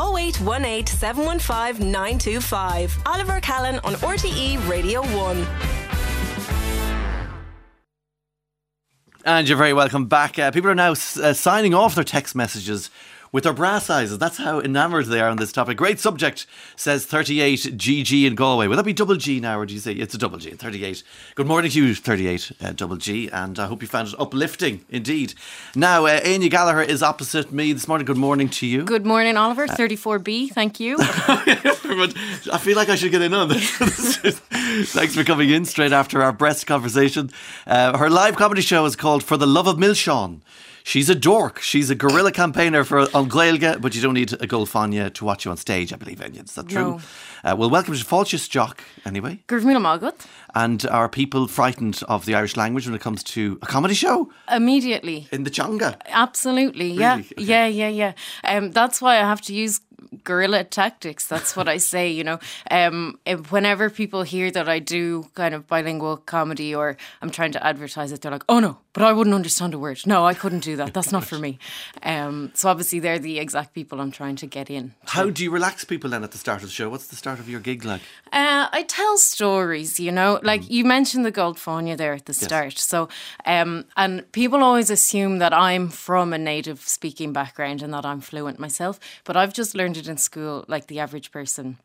0818 715 925. Oliver Callan on RTE Radio 1. And you're very welcome back. Uh, people are now s- uh, signing off their text messages with their bra sizes. That's how enamoured they are on this topic. Great subject, says 38 GG in Galway. Will that be double G now, or do you say it's a double G? 38. Good morning to you, 38 uh, double G, and I hope you found it uplifting indeed. Now, uh, Áine Gallagher is opposite me this morning. Good morning to you. Good morning, Oliver. 34B, thank you. I feel like I should get in on this. Thanks for coming in straight after our breast conversation. Uh, her live comedy show is called For the Love of Milseain. She's a dork. She's a guerrilla campaigner for Gaeilge, but you don't need a gold Fáinne to watch you on stage, I believe, Enya. Is that true? No. Uh, well, welcome to Falchus Jock, anyway. And are people frightened of the Irish language when it comes to a comedy show Immediately. in the Changa? Absolutely. Yeah. Really? Okay. Yeah, yeah, yeah. Um, that's why I have to use guerrilla tactics. That's what I say, you know. Um, if- whenever people hear that I do kind of bilingual comedy or I'm trying to advertise it, they're like, oh no, but I wouldn't understand a word. No, I couldn't do that. That's not for me. Um, so obviously, they're the exact people I'm trying to get in. How do you relax people then at the start of the show? What's the start of your gig like? Uh, I tell stories, you know, like you mentioned the Gold Goldfania there at the start. So, um, and people always assume that I'm from a native speaking background and that I'm fluent myself, but I've just learned it in school, like the average person.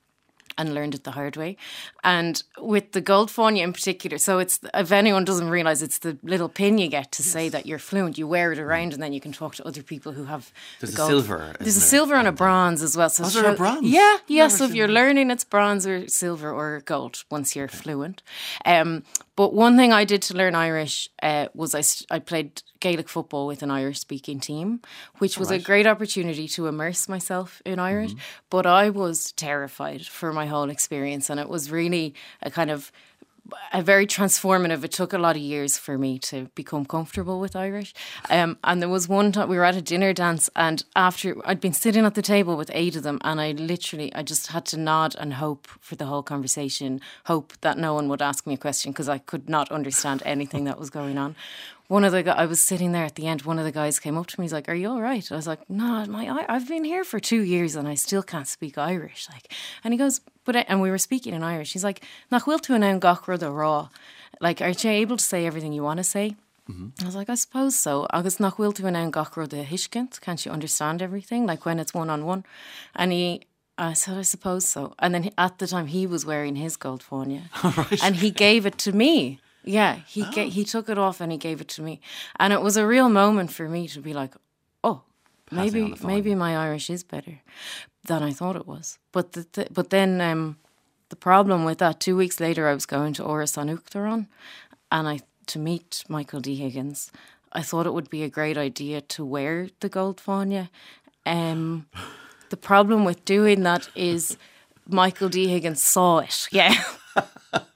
And learned it the hard way. And with the gold Goldfania in particular, so it's if anyone doesn't realize it's the little pin you get to say that you're fluent, you wear it around and then you can talk to other people who have There's the a silver, There's a silver and a bronze as well. So Oh, a bronze? Yeah, yeah. Never So if you're that. learning, it's bronze or silver or gold once you're fluent. Um, but one thing I did to learn Irish uh, was I, I played Gaelic football with an Irish speaking team, which was a great opportunity to immerse myself in Irish. But I was terrified for my whole experience, and it was really a kind of a very transformative. It took a lot of years for me to become comfortable with Irish. Um, and there was one time we were at a dinner dance, and after I'd been sitting at the table with eight of them, and I literally I just had to nod and hope for the whole conversation, hope that no one would ask me a question because I could not understand anything that was going on. One of the gu- I was sitting there at the end. One of the guys came up to me. He's like, "Are you all right?" I was like, "No, my I've been here for two years and I still can't speak Irish." Like, and he goes, "But," I, and we were speaking in Irish. He's like, "Nach will to an gachra the raw." Like, aren't you able to say everything you want to say? I was like, I suppose so. Agus nach will to an gachra the hishkent. Can't you understand everything? Like when it's one on one, and he. I said, I suppose so. And then he- at the time, he was wearing his gold Fáinne. And he gave it to me. Yeah, he ga- he took it off and he gave it to me. And it was a real moment for me to be like, oh, on maybe maybe my Irish is better than I thought it was. But the, the, but then um, the problem with that, two weeks later, I was going to Oris on and I to meet Michael D. Higgins. I thought it would be a great idea to wear the gold Goldfania. Um, the problem with doing that is Michael D. Higgins saw it. Yeah.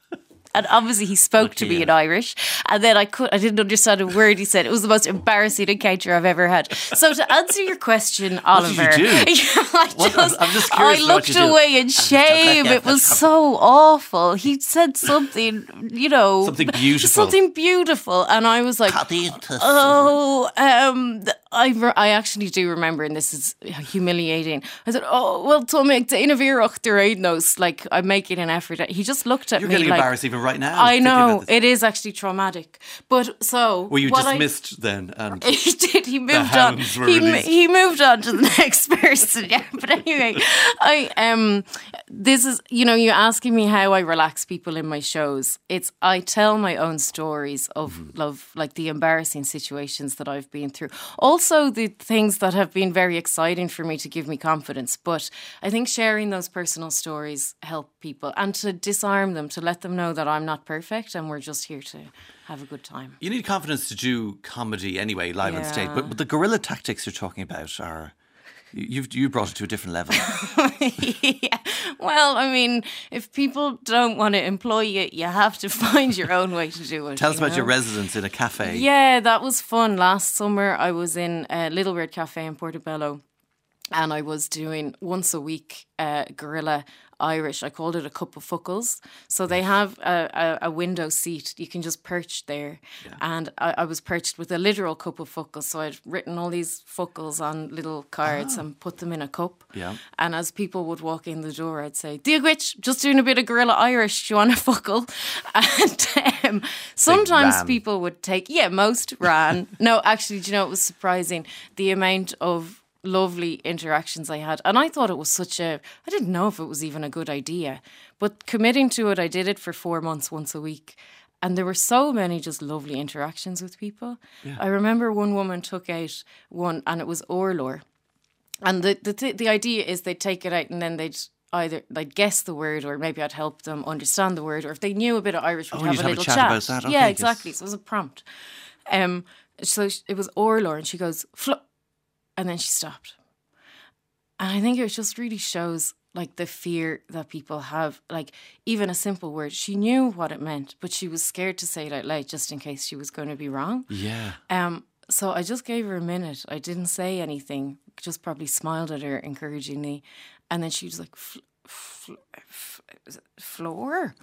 And obviously he spoke to me Lucky in Irish, and then I could I didn't understand a word he said. It was the most embarrassing encounter I've ever had. So to answer your question, did you Oliver, do? I What- just, I'm just curious I to what looked you do. away in shame. It was so awful. He said something, you know, Something beautiful. something beautiful, and I was like, Oh, um, I, re- I actually do remember, and this is humiliating. I said, "Oh, well, Tommy, the Inavirach knows." Like I'm making an effort. He just looked at You're me like, embarrassed even right now. I know it is actually traumatic, but so Were you what I- dismissed then? And he did. He moved on. He, he moved on to the next person. Yeah, but anyway, I um, this is you know you're asking me how I relax people in my shows. It's I tell my own stories of Mm-hmm. love, like the embarrassing situations that I've been through. Also, the things that have been very exciting for me to give me confidence. But I think sharing those personal stories help people and to disarm them, to let them know that I'm not perfect and we're just here to have a good time. you need confidence to do comedy anyway, live on stage. But, but the guerrilla tactics you're talking about are. you- You've you brought it to a different level. yeah. Well, I mean, if people don't want to employ you, you have to find your own way to do it. Tell us you about your residence in a cafe. Yeah, that was fun. Last summer, I was in a Little Red Cafe in Portobello. and I was doing once a week uh, guerrilla Irish. I called it a cup of fuckles. So they have a, a, a window seat. You can just perch there. Yeah. And I, I, was perched with a literal cup of fuckles. So I'd written all these fuckles on little cards oh. and put them in a cup. Yeah. And as people would walk in the door, I'd say, Dear Diagwitch, just doing a bit of guerrilla Irish. Do you want a fuckle? And um, sometimes people would take, yeah, most ran. no, actually, do you know, it was surprising the amount of lovely interactions I had. And I thought it was such a, I didn't know if it was even a good idea, but committing to it, I did it for four months once a week. And there were so many just lovely interactions with people. Yeah. I remember one woman took out one, and it was Orlor. And the, the, th- the idea is they'd take it out and then they'd either they'd guess the word or maybe I'd help them understand the word or if they knew a bit of Irish we'd oh, have a have little a chat, chat. About that. Okay, yeah, exactly. So it was a prompt. Um, so it was Orlor and she goes, and then she stopped. And I think it just really shows like the fear that people have. Like even a simple word, she knew what it meant, but she was scared to say it out loud just in case she was going to be wrong. Yeah. Um. So I just gave her a minute. I didn't say anything. Just probably smiled at her encouragingly, and then she was like, "Floor,"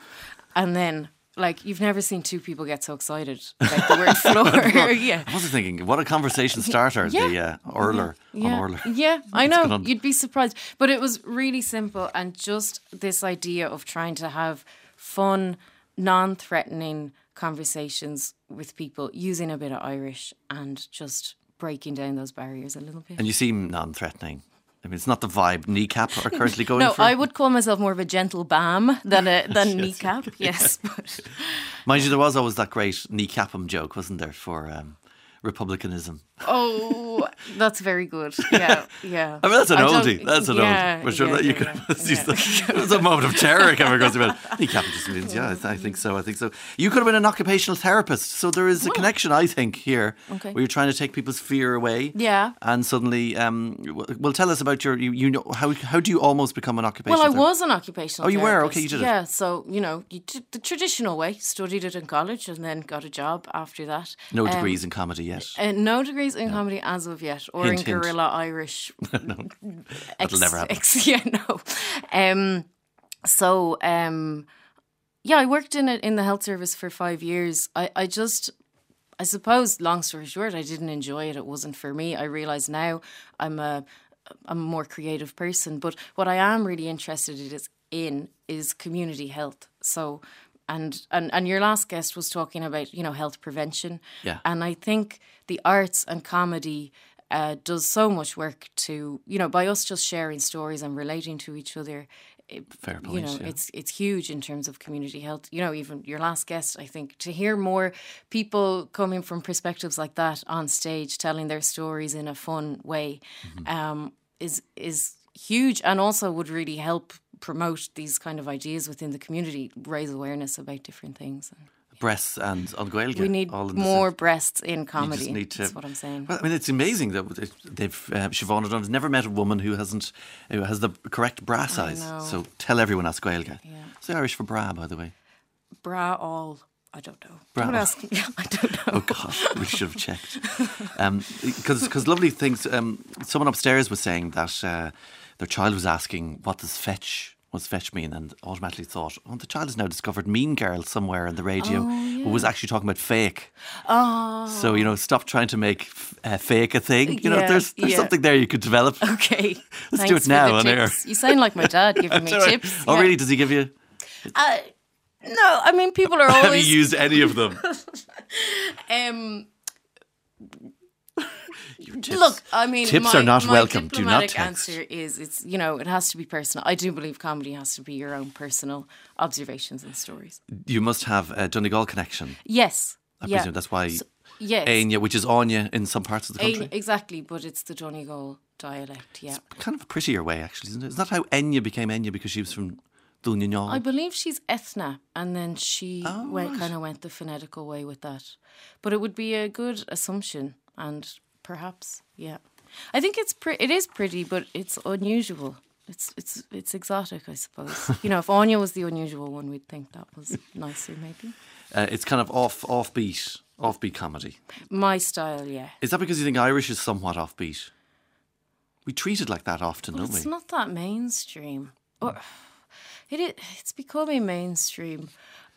and then like you've never seen two people get so excited about the word floor. yeah. I was thinking, what a conversation starter, yeah. the uh, Orler yeah. on Orler. Yeah, I know. You'd be surprised. But it was really simple and just this idea of trying to have fun, non threatening conversations with people using a bit of Irish and just breaking down those barriers a little bit. And you seem non threatening. I mean, it's not the vibe kneecap are currently going no, for. I would call myself more of a gentle bam than a than yes. kneecap. Yes, but. mind you, there was always that great kneecapum joke, wasn't there, for um, republicanism? Oh, that's very good. Yeah, yeah. I mean, that's an oldie. That's an yeah, oldie. Sure, yeah, you could. Yeah. it was a moment of terror coming across about kneecapum just means. Yeah, I think so. I think so. You could have been an occupational therapist, so there is a oh. connection, I think, here, okay. where you're trying to take people's fear away. Yeah. And suddenly, um, well, tell us about your. You, you know how how do you almost become an occupational? Well, I was an occupational. Oh, you were. Okay, you did. Yeah. It. So you know, you the traditional way. Studied it in college and then got a job after that. No um, degrees in comedy yet. Uh, no degrees in comedy as of yet, or hint, in hint. guerrilla Irish. no, that'll never happen. Ex, yeah, no. Um, so, um, yeah, I worked in it in the health service for five years. I, I just, I suppose, long story short, I didn't enjoy it. It wasn't for me. I realise now I'm a, I'm a more creative person. But what I am really interested in is, in is community health. So and and and your last guest was talking about you know health prevention yeah and i think the arts and comedy uh, does so much work to you know by us just sharing stories and relating to each other it, Fair point, you know yeah. it's it's huge in terms of community health you know even your last guest i think to hear more people coming from perspectives like that on stage telling their stories in a fun way mm-hmm. um, is is huge and also would really help promote these kind of ideas within the community, raise awareness about different things. Breasts and on. We need more breasts in comedy. You need to, that's what I'm saying. Well, I mean, it's amazing that they've uh, Siobhan O'Donnell's never met a woman who hasn't who has the correct bra size. So tell everyone that's Gaeilge. Yeah. It's Irish for bra, by the way. Bra all. I don't know. Bra. Don't ask me. I don't know. Oh gosh, we should have checked. Because um, because lovely things. Um, someone upstairs was saying that. Uh, their child was asking, What does fetch? Was fetch mean? And automatically thought, Oh, the child has now discovered Mean Girl somewhere in the radio, oh, yeah. who was actually talking about fake. Oh. So, you know, stop trying to make uh, fake a thing. You know, yeah, there's, there's yeah. something there you could develop. Okay. Let's Thanks do it now on tips. air. You sound like my dad giving me tips. Oh, really? Does he give you? Uh, no, I mean, people are always. Have you used any of them? um, Look, I mean, tips my, are not my welcome. Do not text. answer is it's you know it has to be personal. I do believe comedy has to be your own personal observations and stories. You must have a Donegal connection. Yes, I yeah. presume that's why. So, yes, Anya, which is Anya in some parts of the country. exactly, but it's the Donegal dialect. Yeah, it's kind of a prettier way, actually, isn't it? Is that how Enya became Enya because she was from? I believe she's Ethna, and then she oh, went right. kind of went the phonetical way with that. But it would be a good assumption and perhaps. Yeah, I think it's pre- it is pretty, but it's unusual. It's it's it's exotic, I suppose. you know, if Anya was the unusual one, we'd think that was nicer, maybe. Uh, it's kind of off offbeat, offbeat comedy. My style, yeah. Is that because you think Irish is somewhat offbeat? We treat it like that often, But don't it's we? It's not that mainstream. Or it is, it's becoming mainstream.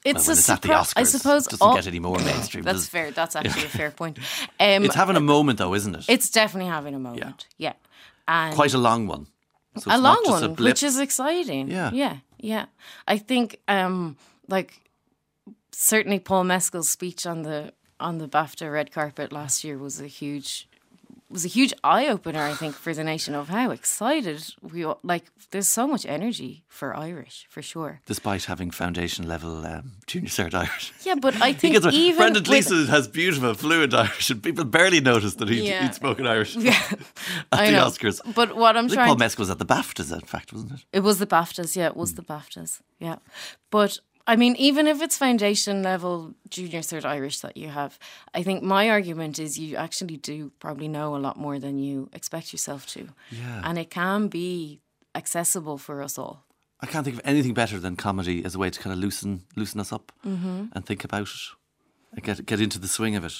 It's when a it's at the Oscars, I suppose it doesn't all- get any more mainstream. That's fair. That's actually a fair point. Um, It's having a moment, though, isn't it? it's definitely having a moment. Yeah, and Quite a long one. So a long one, a which is exciting. Yeah. yeah, yeah. I think, um, like, certainly Paul Mescal's speech on the on the BAFTA red carpet last year was a huge was a huge eye opener. I think for the nation of how excited we all, like. There's so much energy for Irish for sure. Despite having foundation level um, junior cert Irish. Yeah, but I He think gets, even Brendan Gleeson has beautiful, fluent Irish, and people barely notice that he'd, Yeah. he'd spoken Irish Yeah, at I the know. Oscars. But what I'm I trying Paul Mescal was at the BAFTAs, in fact, wasn't it? It was the BAFTAs, yeah, it was the BAFTAs, yeah. But I mean, even if it's foundation level junior cert Irish that you have, I think my argument is you actually do probably know a lot more than you expect yourself to. Yeah. And it can be accessible for us all. I can't think of anything better than comedy as a way to kind of loosen loosen us up Mm-hmm. and think about it and get get into the swing of it.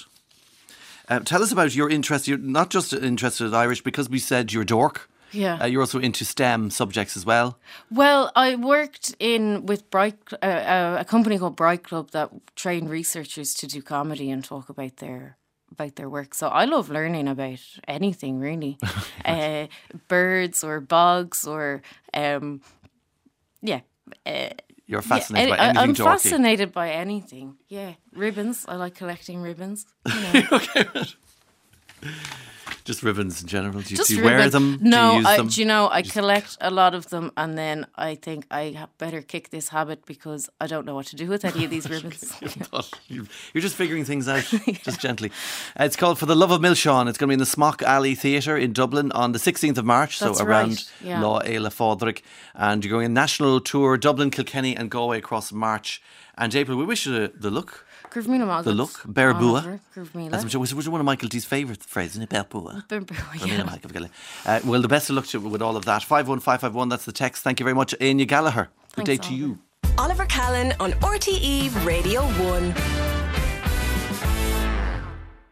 Um, tell us about your interest. You're not just interested in Irish because we said you're dork. Yeah. Uh, you're also into STEM subjects as well. Well, I worked in with Bright, uh, uh, a company called Bright Club that trained researchers to do comedy and talk about their about their work. So I love learning about anything really, uh, birds or bugs or um, yeah. Uh, You're fascinated yeah, by anything I'm dorky. fascinated by anything. Yeah, ribbons. I like collecting ribbons. You know. Just ribbons in general. Do you, Just do you wear them? No, do you I, them? do you know I collect a lot of them, and then I think I better kick this habit because I don't know what to do with any of these ribbons. You- You're just figuring things out, just gently. Uh, it's called For the Love of Milseain. It's going to be in the Smock Alley Theatre in Dublin on the 16th of March, That's so right, around yeah. Lá Fhéile Pádraig. And you're going on national tour, Dublin, Kilkenny, and Galway across March. And April, we wish you the, the look. Curve me The look, Bear Bua. Curve me That's which, which was one of Michael D's favourite phrases, isn't it? Bear Bua. yeah. Uh, well, the best of luck to with all of that. 51551, that's the text. Thank you very much. Áine Gallagher. Good Thanks, day to you. Oliver Callan on RTE Radio 1.